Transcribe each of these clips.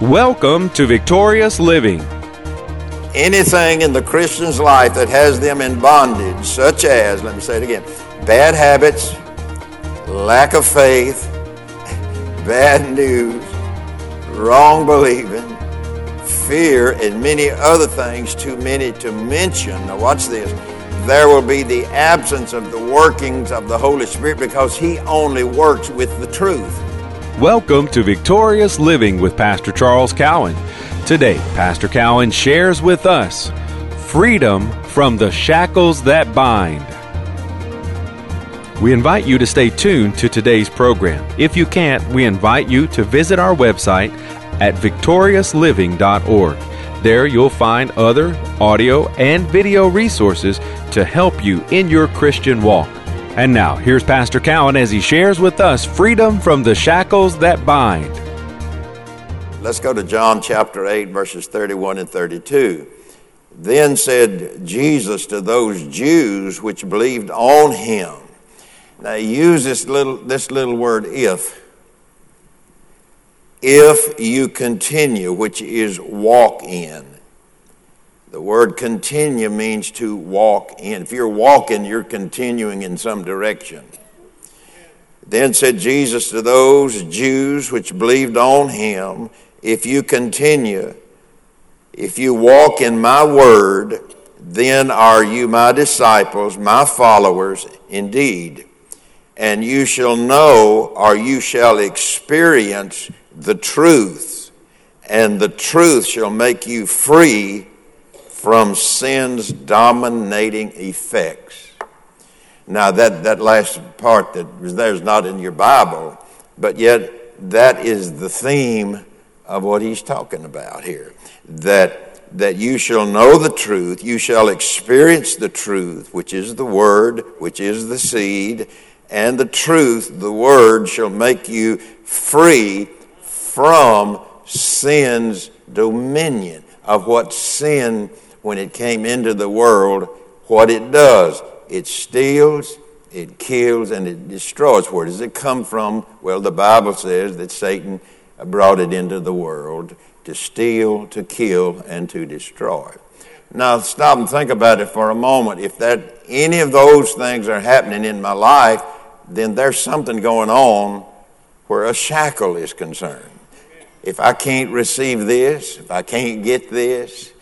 Welcome to Victorious Living. Anything in the Christian's life that has them in bondage, such as, let me say it again, bad habits, lack of faith, bad news, wrong believing, fear, and many other things, too many to mention. Now, watch this. There will be the absence of the workings of the Holy Spirit because He only works with the truth. Welcome to Victorious Living with Pastor Charles Cowan. Today, Pastor Cowan shares with us freedom from the shackles that bind. We invite you to stay tuned to today's program. If you can't, we invite you to visit our website at victoriousliving.org. There you'll find other audio and video resources to help you in your Christian walk. And now, here's Pastor Cowan as he shares with us freedom from the shackles that bind. Let's go to John chapter 8, verses 31 and 32. Then said Jesus to those Jews which believed on him. Now, he used this little, this little word, if. If you continue, which is walk in. The word continue means to walk in. If you're walking, you're continuing in some direction. Then said Jesus to those Jews which believed on him, If you continue, if you walk in my word, then are you my disciples, my followers indeed. And you shall know, or you shall experience the truth, and the truth shall make you free from sin's dominating effects. Now, that, that last part that was there is not in your Bible, but yet that is the theme of what he's talking about here. That, that you shall know the truth, you shall experience the truth, which is the Word, which is the seed, and the truth, the Word, shall make you free from sin's dominion, of what sin when it came into the world, what it does. It steals, it kills, and it destroys. Where does it come from? Well, the Bible says that Satan brought it into the world to steal, to kill, and to destroy. Now, stop and think about it for a moment. If that any of those things are happening in my life, then there's something going on where a shackle is concerned. If I can't receive this, if I can't get this,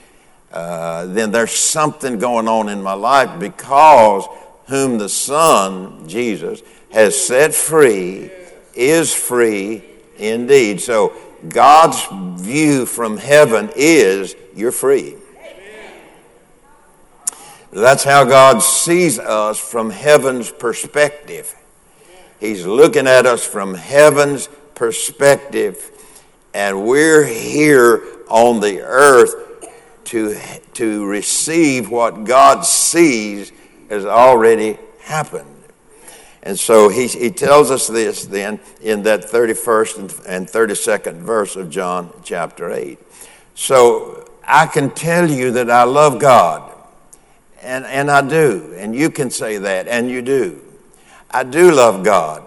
uh, then there's something going on in my life because whom the Son, Jesus, has set free is free indeed. So God's view from heaven is you're free. That's how God sees us from heaven's perspective. He's looking at us from heaven's perspective, and we're here on the earth to, to receive what God sees has already happened. And so he, he tells us this then in that 31st and 32nd verse of John chapter 8. So I can tell you that I love God, and, and I do, and you can say that, and you do. I do love God.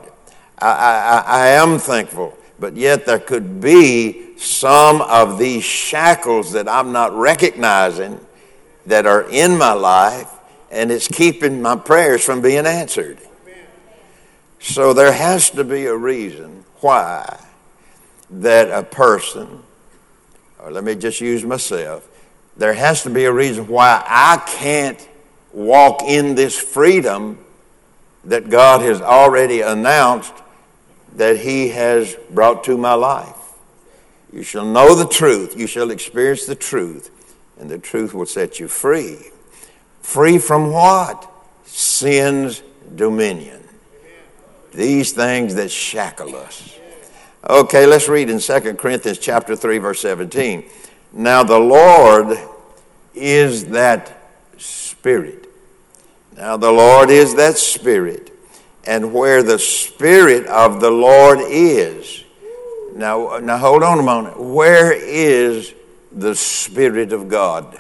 I, I, I am thankful, but yet there could be some of these shackles that I'm not recognizing that are in my life, and it's keeping my prayers from being answered. So there has to be a reason why that a person, or let me just use myself, there has to be a reason why I can't walk in this freedom that God has already announced that He has brought to my life. You shall know the truth. You shall experience the truth, and the truth will set you free. Free from what? Sin's dominion. These things that shackle us. Okay, let's read in 2 Corinthians chapter 3 verse 17. Now the Lord is that spirit. Now the Lord is that spirit. And where the spirit of the Lord is, now, now hold on a moment. Where is the Spirit of God?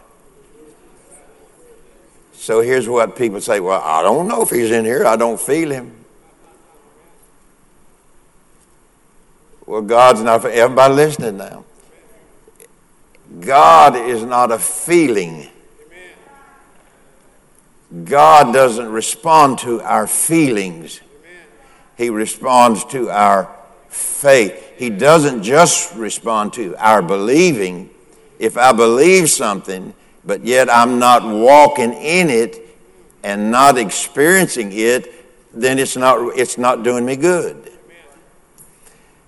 So here's what people say Well, I don't know if he's in here, I don't feel him. Well, God's not for everybody listening now. God is not a feeling. God doesn't respond to our feelings. He responds to our faith. He doesn't just respond to our believing. If I believe something, but yet I'm not walking in it and not experiencing it, then it's not, it's not doing me good.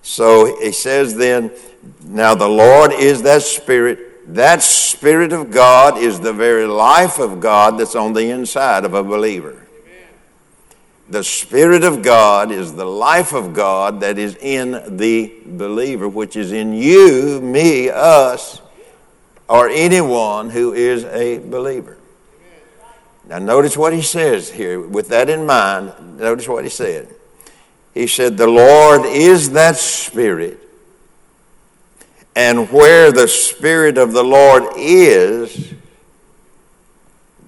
So he says then, now the Lord is that Spirit. That Spirit of God is the very life of God that's on the inside of a believer. The Spirit of God is the life of God that is in the believer, which is in you, me, us, or anyone who is a believer. Now, notice what he says here. With that in mind, notice what he said. He said, The Lord is that Spirit, and where the Spirit of the Lord is,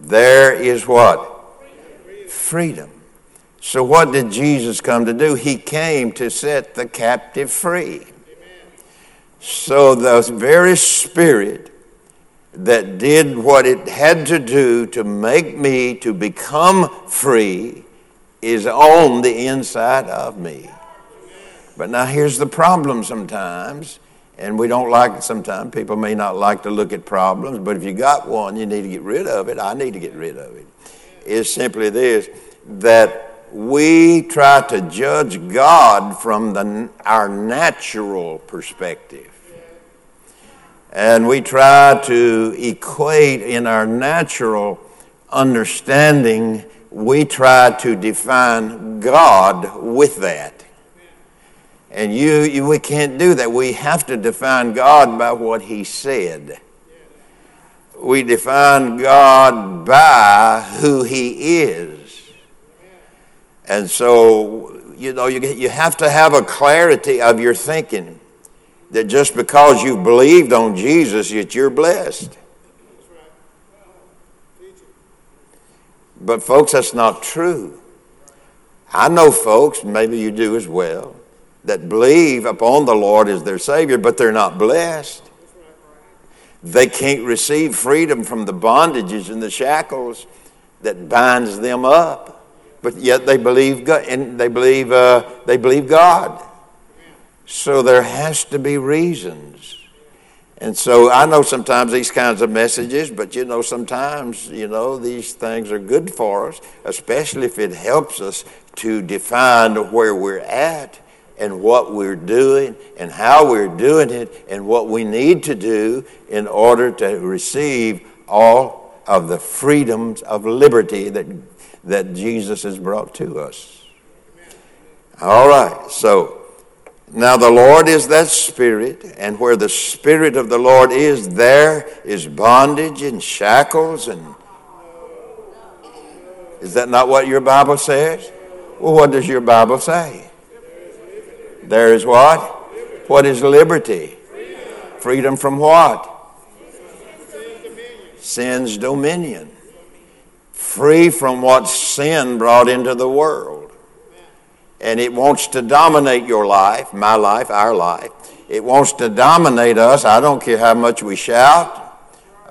there is what? Freedom. So, what did Jesus come to do? He came to set the captive free. So, the very Spirit that did what it had to do to make me to become free is on the inside of me. But now here's the problem sometimes, and we don't like it sometimes. People may not like to look at problems, but if you got one, you need to get rid of it. I need to get rid of it. It's simply this that we try to judge God from the, our natural perspective. And we try to equate in our natural understanding, we try to define God with that. And you, you, we can't do that. We have to define God by what He said. We define God by who He is. And so, you know, you, you have to have a clarity of your thinking that just because you believed on Jesus, that you're blessed. But, folks, that's not true. I know folks, maybe you do as well, that believe upon the Lord as their Savior, but they're not blessed. They can't receive freedom from the bondages and the shackles that binds them up. But yet they believe God, and they believe, uh, they believe God. So there has to be reasons. And so I know sometimes these kinds of messages, but you know, sometimes, you know, these things are good for us, especially if it helps us to define where we're at and what we're doing and how we're doing it and what we need to do in order to receive all of the freedoms of liberty that, that Jesus has brought to us. All right, so now, the Lord is that Spirit, and where the Spirit of the Lord is, there is bondage and shackles. And is that not what your Bible says? Well, what does your Bible say? There is what? What is liberty? Freedom from what? Sin's dominion. Free from what sin brought into the world and it wants to dominate your life, my life, our life. It wants to dominate us. I don't care how much we shout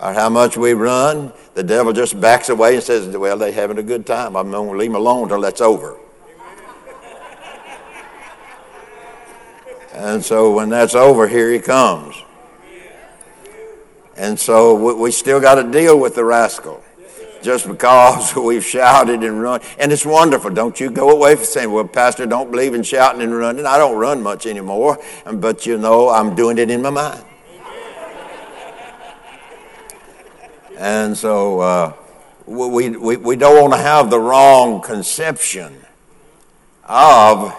or how much we run. The devil just backs away and says, Well, they're having a good time. I'm going to leave them alone until that's over. And so when that's over, here he comes. And so we still got to deal with the rascal just because we've shouted and run. And it's wonderful. Don't you go away from saying, well, Pastor, don't believe in shouting and running. I don't run much anymore. But you know, I'm doing it in my mind. And so uh, we, we, we don't want to have the wrong conception of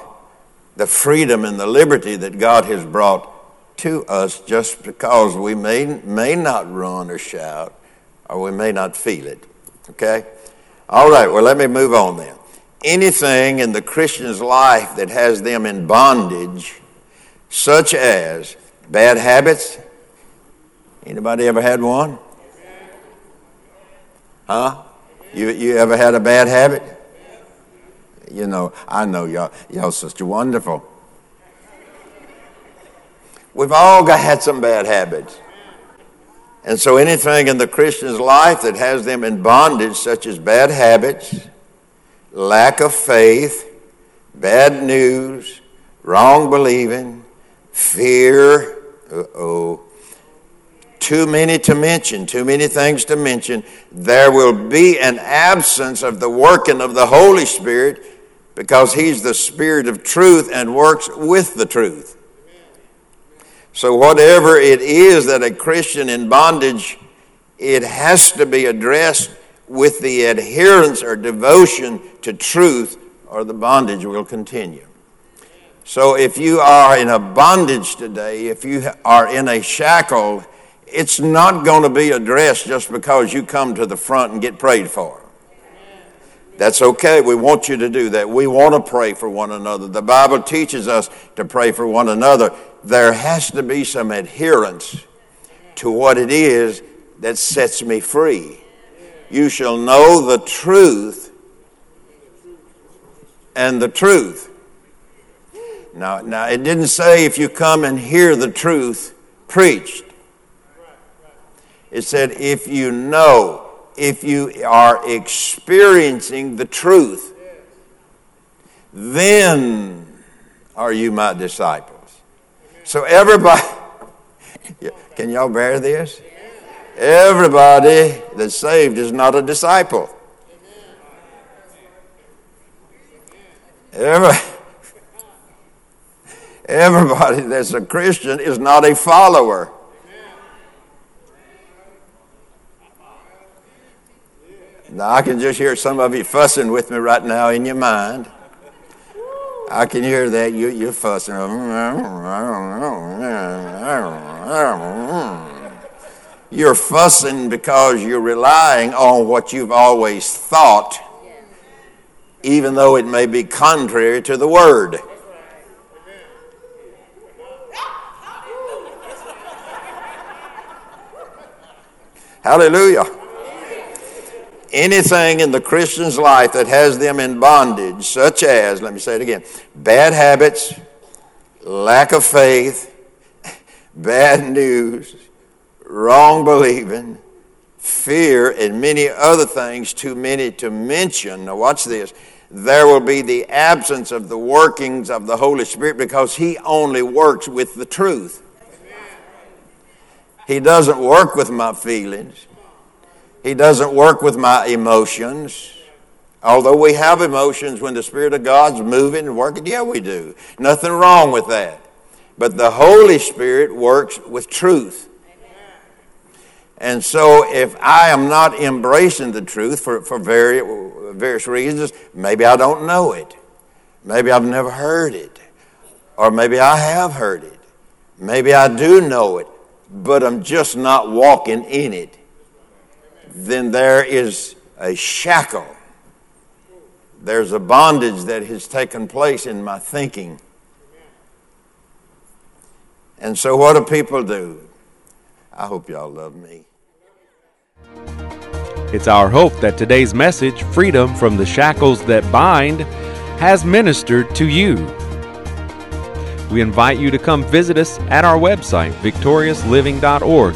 the freedom and the liberty that God has brought to us just because we may, may not run or shout or we may not feel it. Okay? All right, well, let me move on then. Anything in the Christian's life that has them in bondage, such as bad habits. Anybody ever had one? Huh? You, you ever had a bad habit? You know, I know y'all, y'all such wonderful. We've all got, had some bad habits. And so anything in the Christian's life that has them in bondage, such as bad habits, lack of faith, bad news, wrong believing, fear, oh, too many to mention, too many things to mention, there will be an absence of the working of the Holy Spirit because He's the Spirit of truth and works with the truth. So, whatever it is that a Christian in bondage, it has to be addressed with the adherence or devotion to truth, or the bondage will continue. So, if you are in a bondage today, if you are in a shackle, it's not going to be addressed just because you come to the front and get prayed for. That's okay. We want you to do that. We want to pray for one another. The Bible teaches us to pray for one another there has to be some adherence to what it is that sets me free. You shall know the truth and the truth. Now, now, it didn't say if you come and hear the truth preached. It said if you know, if you are experiencing the truth, then are you my disciples. So everybody, can y'all bear this? Everybody that's saved is not a disciple. Everybody, everybody that's a Christian is not a follower. Now, I can just hear some of you fussing with me right now in your mind. I can hear that. You, you're fussing. You're fussing because you're relying on what you've always thought, even though it may be contrary to the Word. Hallelujah anything in the Christian's life that has them in bondage, such as, let me say it again, bad habits, lack of faith, bad news, wrong believing, fear, and many other things, too many to mention. Now, watch this. There will be the absence of the workings of the Holy Spirit because He only works with the truth. He doesn't work with my feelings. He doesn't work with my emotions. Although we have emotions when the Spirit of God's moving and working, yeah, we do. Nothing wrong with that. But the Holy Spirit works with truth. And so, if I am not embracing the truth for, for various, various reasons, maybe I don't know it. Maybe I've never heard it. Or maybe I have heard it. Maybe I do know it, but I'm just not walking in it then there is a shackle. There's a bondage that has taken place in my thinking. And so, what do people do? I hope y'all love me. It's our hope that today's message, Freedom from the Shackles That Bind, has ministered to you. We invite you to come visit us at our website, victoriousliving.org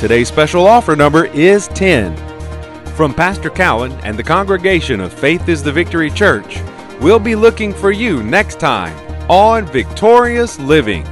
Today's special offer number is 10. From Pastor Cowan and the congregation of Faith is the Victory Church, we'll be looking for you next time on Victorious Living.